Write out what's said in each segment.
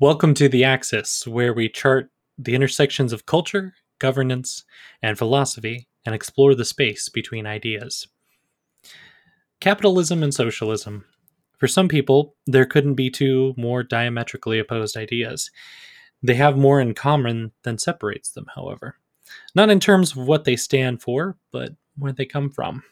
Welcome to The Axis, where we chart the intersections of culture, governance, and philosophy and explore the space between ideas. Capitalism and socialism. For some people, there couldn't be two more diametrically opposed ideas. They have more in common than separates them, however. Not in terms of what they stand for, but where they come from.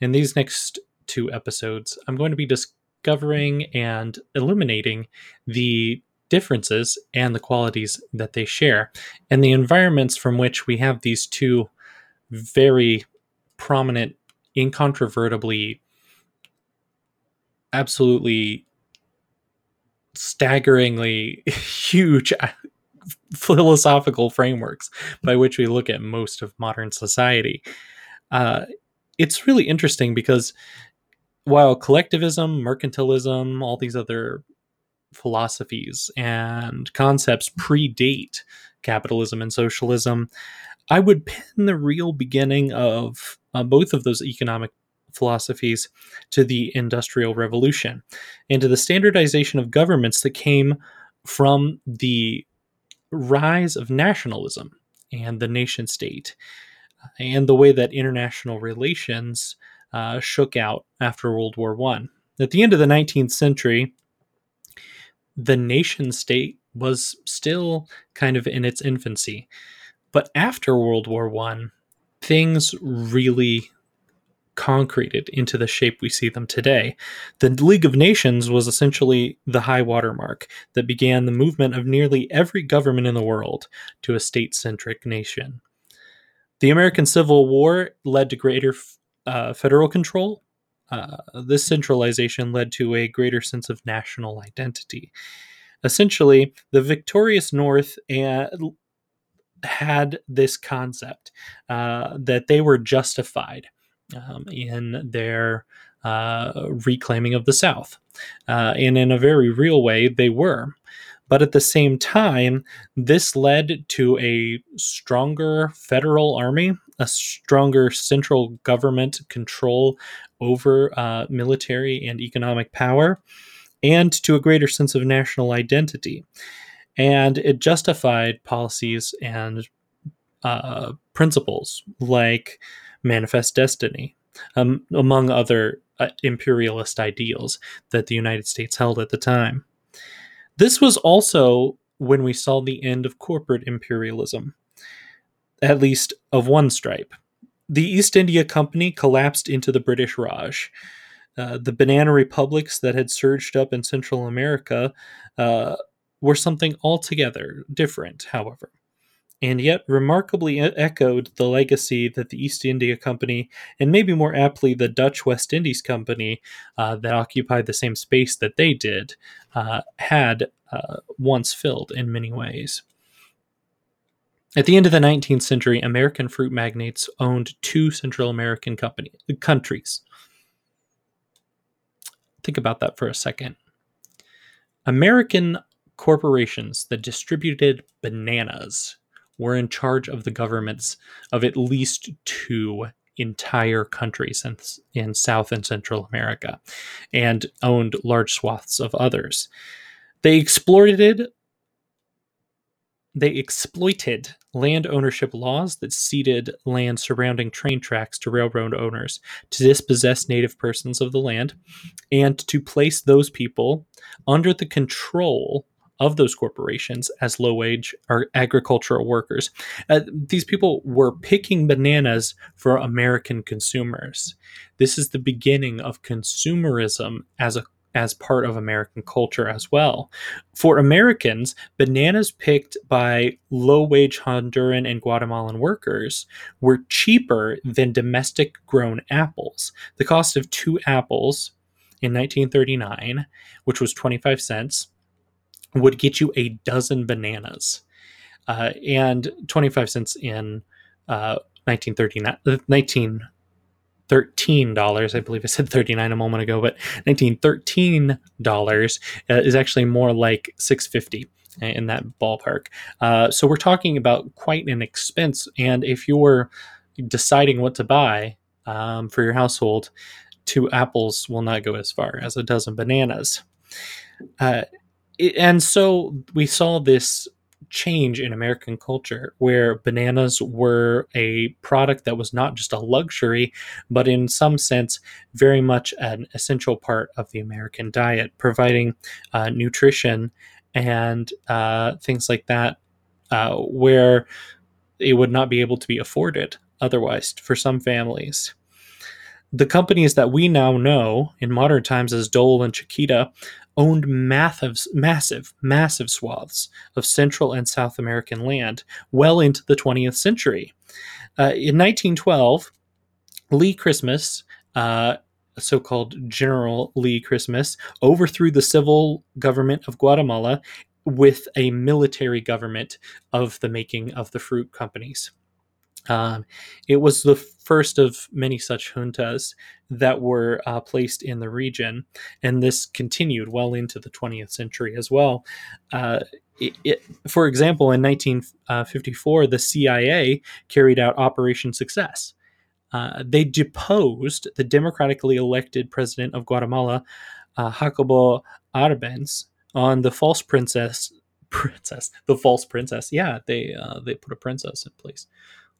In these next two episodes, I'm going to be discovering and illuminating the differences and the qualities that they share, and the environments from which we have these two very prominent, incontrovertibly, absolutely staggeringly huge philosophical frameworks by which we look at most of modern society. Uh, it's really interesting because while collectivism, mercantilism, all these other philosophies and concepts predate capitalism and socialism, I would pin the real beginning of uh, both of those economic philosophies to the Industrial Revolution and to the standardization of governments that came from the rise of nationalism and the nation state and the way that international relations uh, shook out after World War One. At the end of the 19th century, the nation state was still kind of in its infancy. But after World War One, things really concreted into the shape we see them today. The League of Nations was essentially the high watermark that began the movement of nearly every government in the world to a state centric nation. The American Civil War led to greater uh, federal control uh, this centralization led to a greater sense of national identity. Essentially, the victorious North had this concept uh, that they were justified um, in their uh, reclaiming of the South. Uh, and in a very real way, they were. But at the same time, this led to a stronger federal army, a stronger central government control over uh, military and economic power, and to a greater sense of national identity. And it justified policies and uh, principles like manifest destiny, um, among other uh, imperialist ideals that the United States held at the time. This was also when we saw the end of corporate imperialism, at least of one stripe. The East India Company collapsed into the British Raj. Uh, the banana republics that had surged up in Central America uh, were something altogether different, however and yet remarkably echoed the legacy that the East India Company, and maybe more aptly the Dutch West Indies Company, uh, that occupied the same space that they did, uh, had uh, once filled in many ways. At the end of the 19th century, American fruit magnates owned two Central American company, countries. Think about that for a second. American corporations that distributed bananas were in charge of the governments of at least two entire countries in, in South and Central America and owned large swaths of others. They exploited they exploited land ownership laws that ceded land surrounding train tracks to railroad owners to dispossess native persons of the land and to place those people under the control of those corporations as low wage or agricultural workers. Uh, these people were picking bananas for American consumers. This is the beginning of consumerism as a as part of American culture as well. For Americans, bananas picked by low wage Honduran and Guatemalan workers were cheaper than domestic grown apples. The cost of two apples in 1939, which was 25 cents, would get you a dozen bananas. Uh, and 25 cents in uh, 1939, $1913, I believe I said 39 a moment ago, but $1913 uh, is actually more like 650 in that ballpark. Uh, so we're talking about quite an expense. And if you're deciding what to buy um, for your household, two apples will not go as far as a dozen bananas. Uh, and so we saw this change in American culture where bananas were a product that was not just a luxury, but in some sense, very much an essential part of the American diet, providing uh, nutrition and uh, things like that, uh, where it would not be able to be afforded otherwise for some families. The companies that we now know in modern times as Dole and Chiquita owned massive, massive, massive swaths of Central and South American land well into the 20th century. Uh, in 1912, Lee Christmas, uh, so called General Lee Christmas, overthrew the civil government of Guatemala with a military government of the making of the fruit companies. Um, it was the first of many such juntas that were uh, placed in the region, and this continued well into the 20th century as well. Uh, it, it, for example, in 1954, the CIA carried out Operation Success. Uh, they deposed the democratically elected president of Guatemala, uh, Jacobo Arbenz, on the false princess. Princess, the false princess. Yeah, they uh, they put a princess in place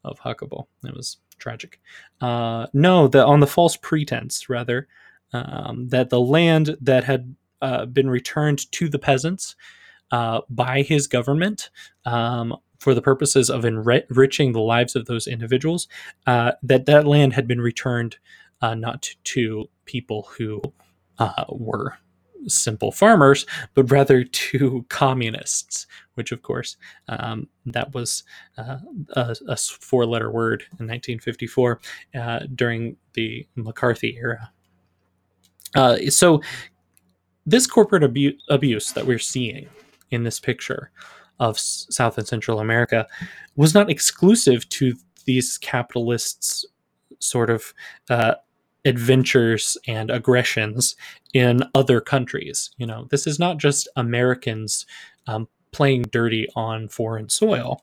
of Jacobo. It was tragic. Uh, no, the on the false pretense, rather, um, that the land that had uh, been returned to the peasants uh, by his government um, for the purposes of enriching the lives of those individuals, uh, that that land had been returned uh, not to, to, people who uh, were simple farmers, but rather to communists, which, of course, um, that was uh, a, a four letter word in 1954 uh, during the McCarthy era. Uh, so, this corporate abu- abuse that we're seeing in this picture of South and Central America was not exclusive to these capitalists' sort of uh, adventures and aggressions in other countries. You know, this is not just Americans um, playing dirty on foreign soil.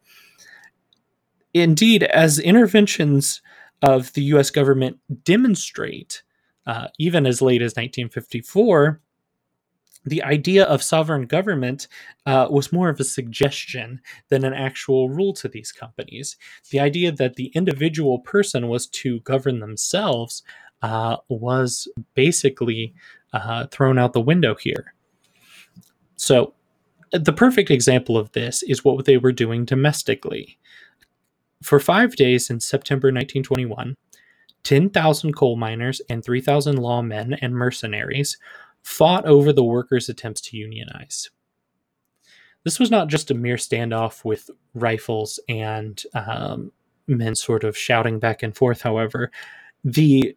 Indeed, as interventions of the US government demonstrate, uh, even as late as 1954, the idea of sovereign government uh, was more of a suggestion than an actual rule to these companies. The idea that the individual person was to govern themselves uh, was basically uh, thrown out the window here. So, the perfect example of this is what they were doing domestically. For five days in September 1921, 10,000 coal miners and 3,000 lawmen and mercenaries fought over the workers' attempts to unionize. This was not just a mere standoff with rifles and um, men sort of shouting back and forth, however. The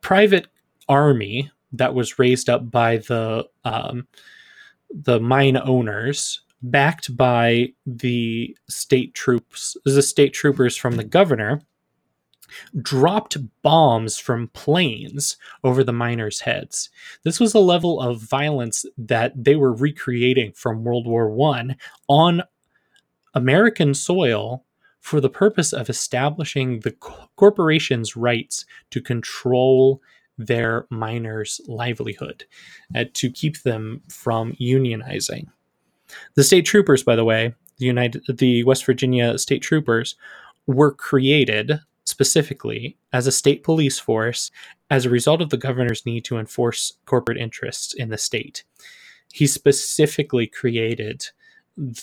private army that was raised up by the um, the mine owners, backed by the state troops, the state troopers from the governor, dropped bombs from planes over the miners' heads. This was a level of violence that they were recreating from World War One on American soil for the purpose of establishing the corporation's rights to control their miners' livelihood, uh, to keep them from unionizing. The state troopers, by the way, the United, the West Virginia state troopers, were created specifically as a state police force as a result of the governor's need to enforce corporate interests in the state. He specifically created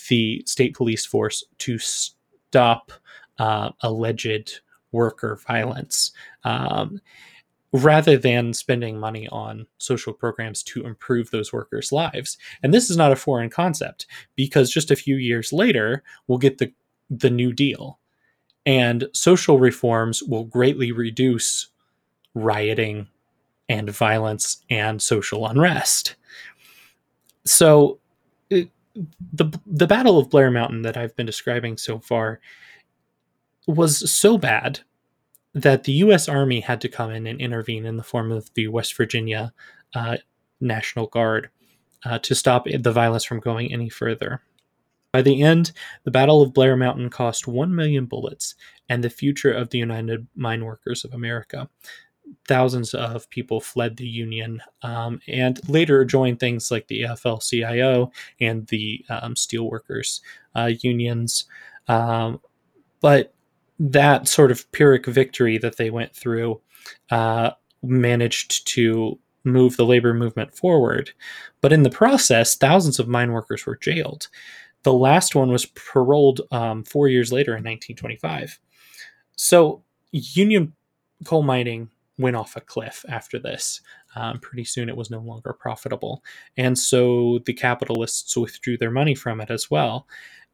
the state police force to stop uh, alleged worker violence. Um, rather than spending money on social programs to improve those workers' lives. And this is not a foreign concept because just a few years later, we'll get the, the New Deal. And social reforms will greatly reduce rioting and violence and social unrest. So, it, the the Battle of Blair Mountain that I've been describing so far was so bad that the U.S. Army had to come in and intervene in the form of the West Virginia uh, National Guard uh, to stop the violence from going any further. By the end, the Battle of Blair Mountain cost 1 million bullets and the future of the United Mine Workers of America. thousands of people fled the Union um, and later joined things like the AFL CIO and the um, steelworkers uh, unions. Um, but that sort of Pyrrhic victory that they went through uh, managed to move the labor movement forward. But in the process, thousands of mine workers were jailed. The last one was paroled um, four years later in 1925. So Union coal mining went off a cliff after this. Um, pretty soon it was no longer profitable. And so the capitalists withdrew their money from it as well.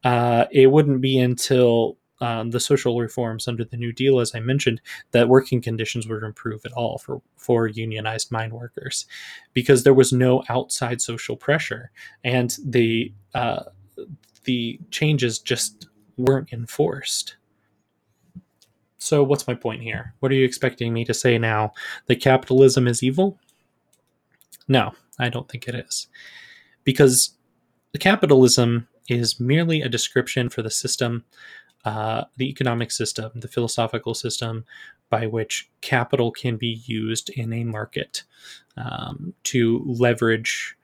Uh, it wouldn't be until um, the social reforms under the New Deal, as I mentioned, that working conditions would improve at all for, for unionized mine workers because there was no outside social pressure and the, uh, the changes just weren't enforced. So, what's my point here? What are you expecting me to say now? That capitalism is evil? No, I don't think it is. Because capitalism is merely a description for the system, uh, the economic system, the philosophical system by which capital can be used in a market um, to leverage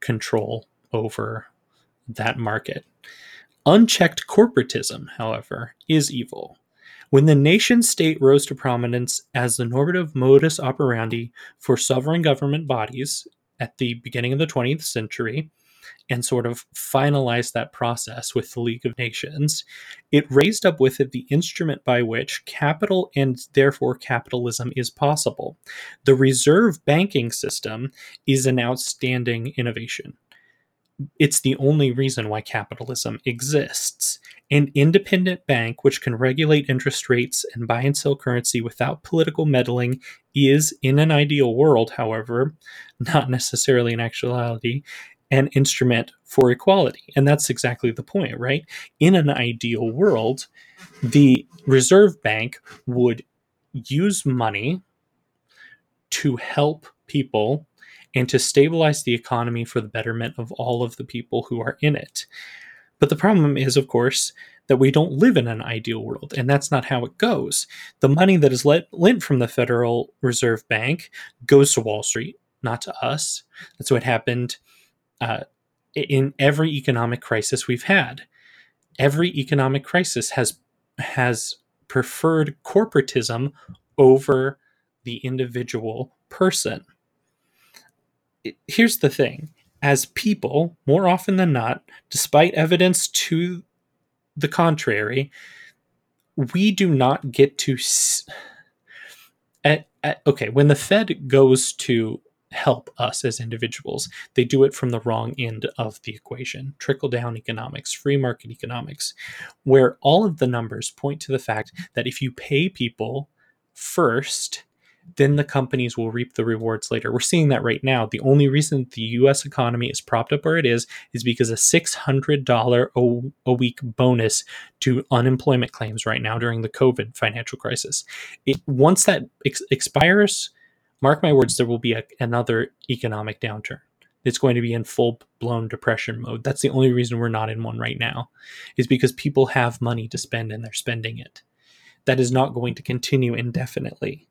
control over that market. Unchecked corporatism, however, is evil. When the nation state rose to prominence as the normative modus operandi for sovereign government bodies at the beginning of the 20th century, and sort of finalized that process with the League of Nations, it raised up with it the instrument by which capital and therefore capitalism is possible. The reserve banking system is an outstanding innovation it's the only reason why capitalism exists. An independent bank which can regulate interest rates and buy and sell currency without political meddling is, in an ideal world, however, not necessarily in actuality, an instrument for equality. And that's exactly the point, right? In an ideal world, the Reserve Bank would use money to help people and to stabilize the economy for the betterment of all of the people who are in it. But the problem is, of course, that we don't live in an ideal world, and that's not how it goes. The money that is let, lent from the Federal Reserve Bank goes to Wall Street, not to us. That's what happened uh, in every economic crisis we've had. Every economic crisis has has preferred corporatism over the individual person here's the thing as people, more often than not, despite evidence to the contrary, we do not get to. S- at, at, okay, when the Fed goes to help us as individuals, they do it from the wrong end of the equation trickle down economics, free market economics, where all of the numbers point to the fact that if you pay people first, then the companies will reap the rewards later. We're seeing that right now. The only reason the US economy is propped up where it is is because a $600 a, week bonus to unemployment claims right now during the COVID financial crisis. It once that ex- expires, mark my words, there will be a, another economic downturn. It's going to be in full blown depression mode. That's the only reason we're not in one right now, is because people have money to spend and they're spending it. That is not going to continue indefinitely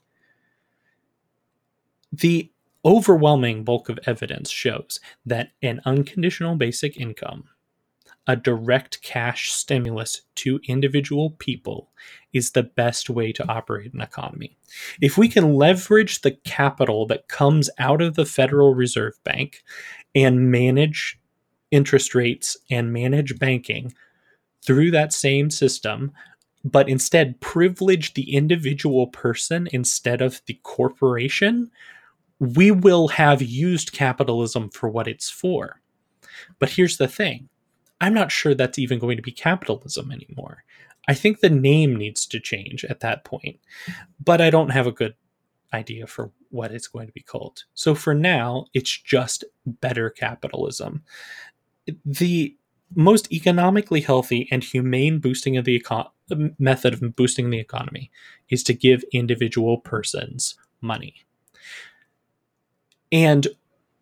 the overwhelming bulk of evidence shows that an unconditional basic income, a direct cash stimulus to individual people, is the best way to operate an economy. If we can leverage the capital that comes out of the Federal Reserve Bank and manage interest rates and manage banking through that same system, but instead privilege the individual person instead of the corporation, we will have used capitalism for what it's for. But here's the thing I'm not sure that's even going to be capitalism anymore. I think the name needs to change at that point, but I don't have a good idea for what it's going to be called. So for now, it's just better capitalism. The most economically healthy and humane boosting of the econ- method of boosting the economy is to give individual persons money. And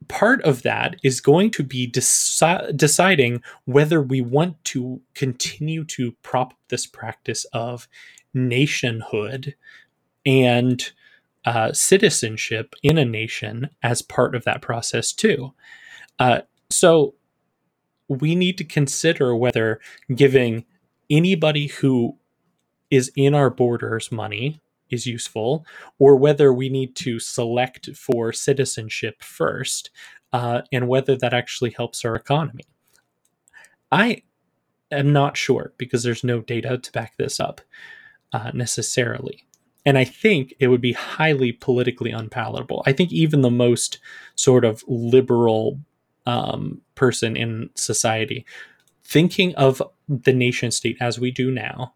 part of that is going to be deci- deciding whether we want to continue to prop this practice of nationhood and uh, citizenship in a nation as part of that process too. Uh, so we need to consider whether giving anybody who is in our borders money is useful, or whether we need to select for citizenship first, uh, and whether that actually helps our economy. I am not sure because there's no data to back this up uh, necessarily. And I think it would be highly politically unpalatable. I think even the most sort of liberal um, person in society thinking of the nation state as we do now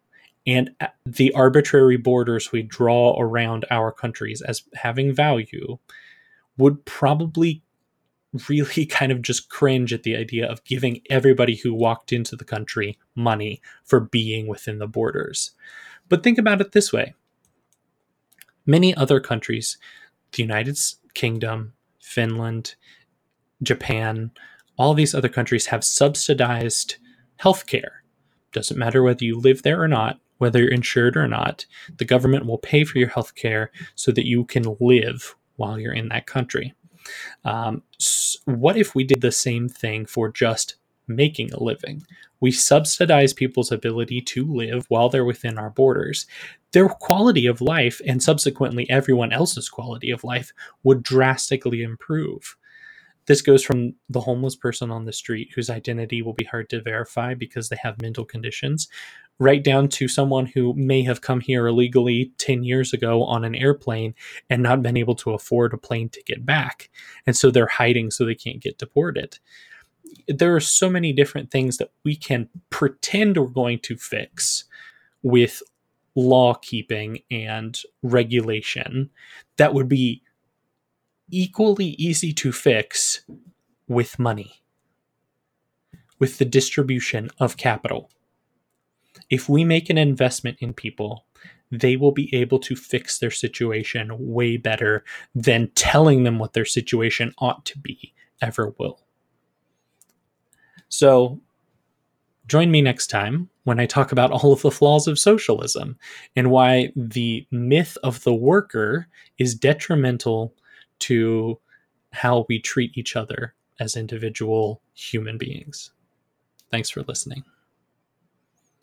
and the arbitrary borders we draw around our countries as having value would probably really kind of just cringe at the idea of giving everybody who walked into the country money for being within the borders. But think about it this way many other countries, the United Kingdom, Finland, Japan, all these other countries have subsidized healthcare. Doesn't matter whether you live there or not, whether you're insured or not, the government will pay for your health care so that you can live while you're in that country. Um, so what if we did the same thing for just making a living? We subsidize people's ability to live while they're within our borders. Their quality of life, and subsequently everyone else's quality of life, would drastically improve. This goes from the homeless person on the street whose identity will be hard to verify because they have mental conditions, right down to someone who may have come here illegally 10 years ago on an airplane and not been able to afford a plane ticket back. And so they're hiding so they can't get deported. There are so many different things that we can pretend we're going to fix with law keeping and regulation that would be equally easy to fix with money, with the distribution of capital. If we make an investment in people, they will be able to fix their situation way better than telling them what their situation ought to be ever will. So, join me next time when I talk about all of the flaws of socialism and why the myth of the worker is detrimental to how we treat each other as individual human beings. Thanks for listening.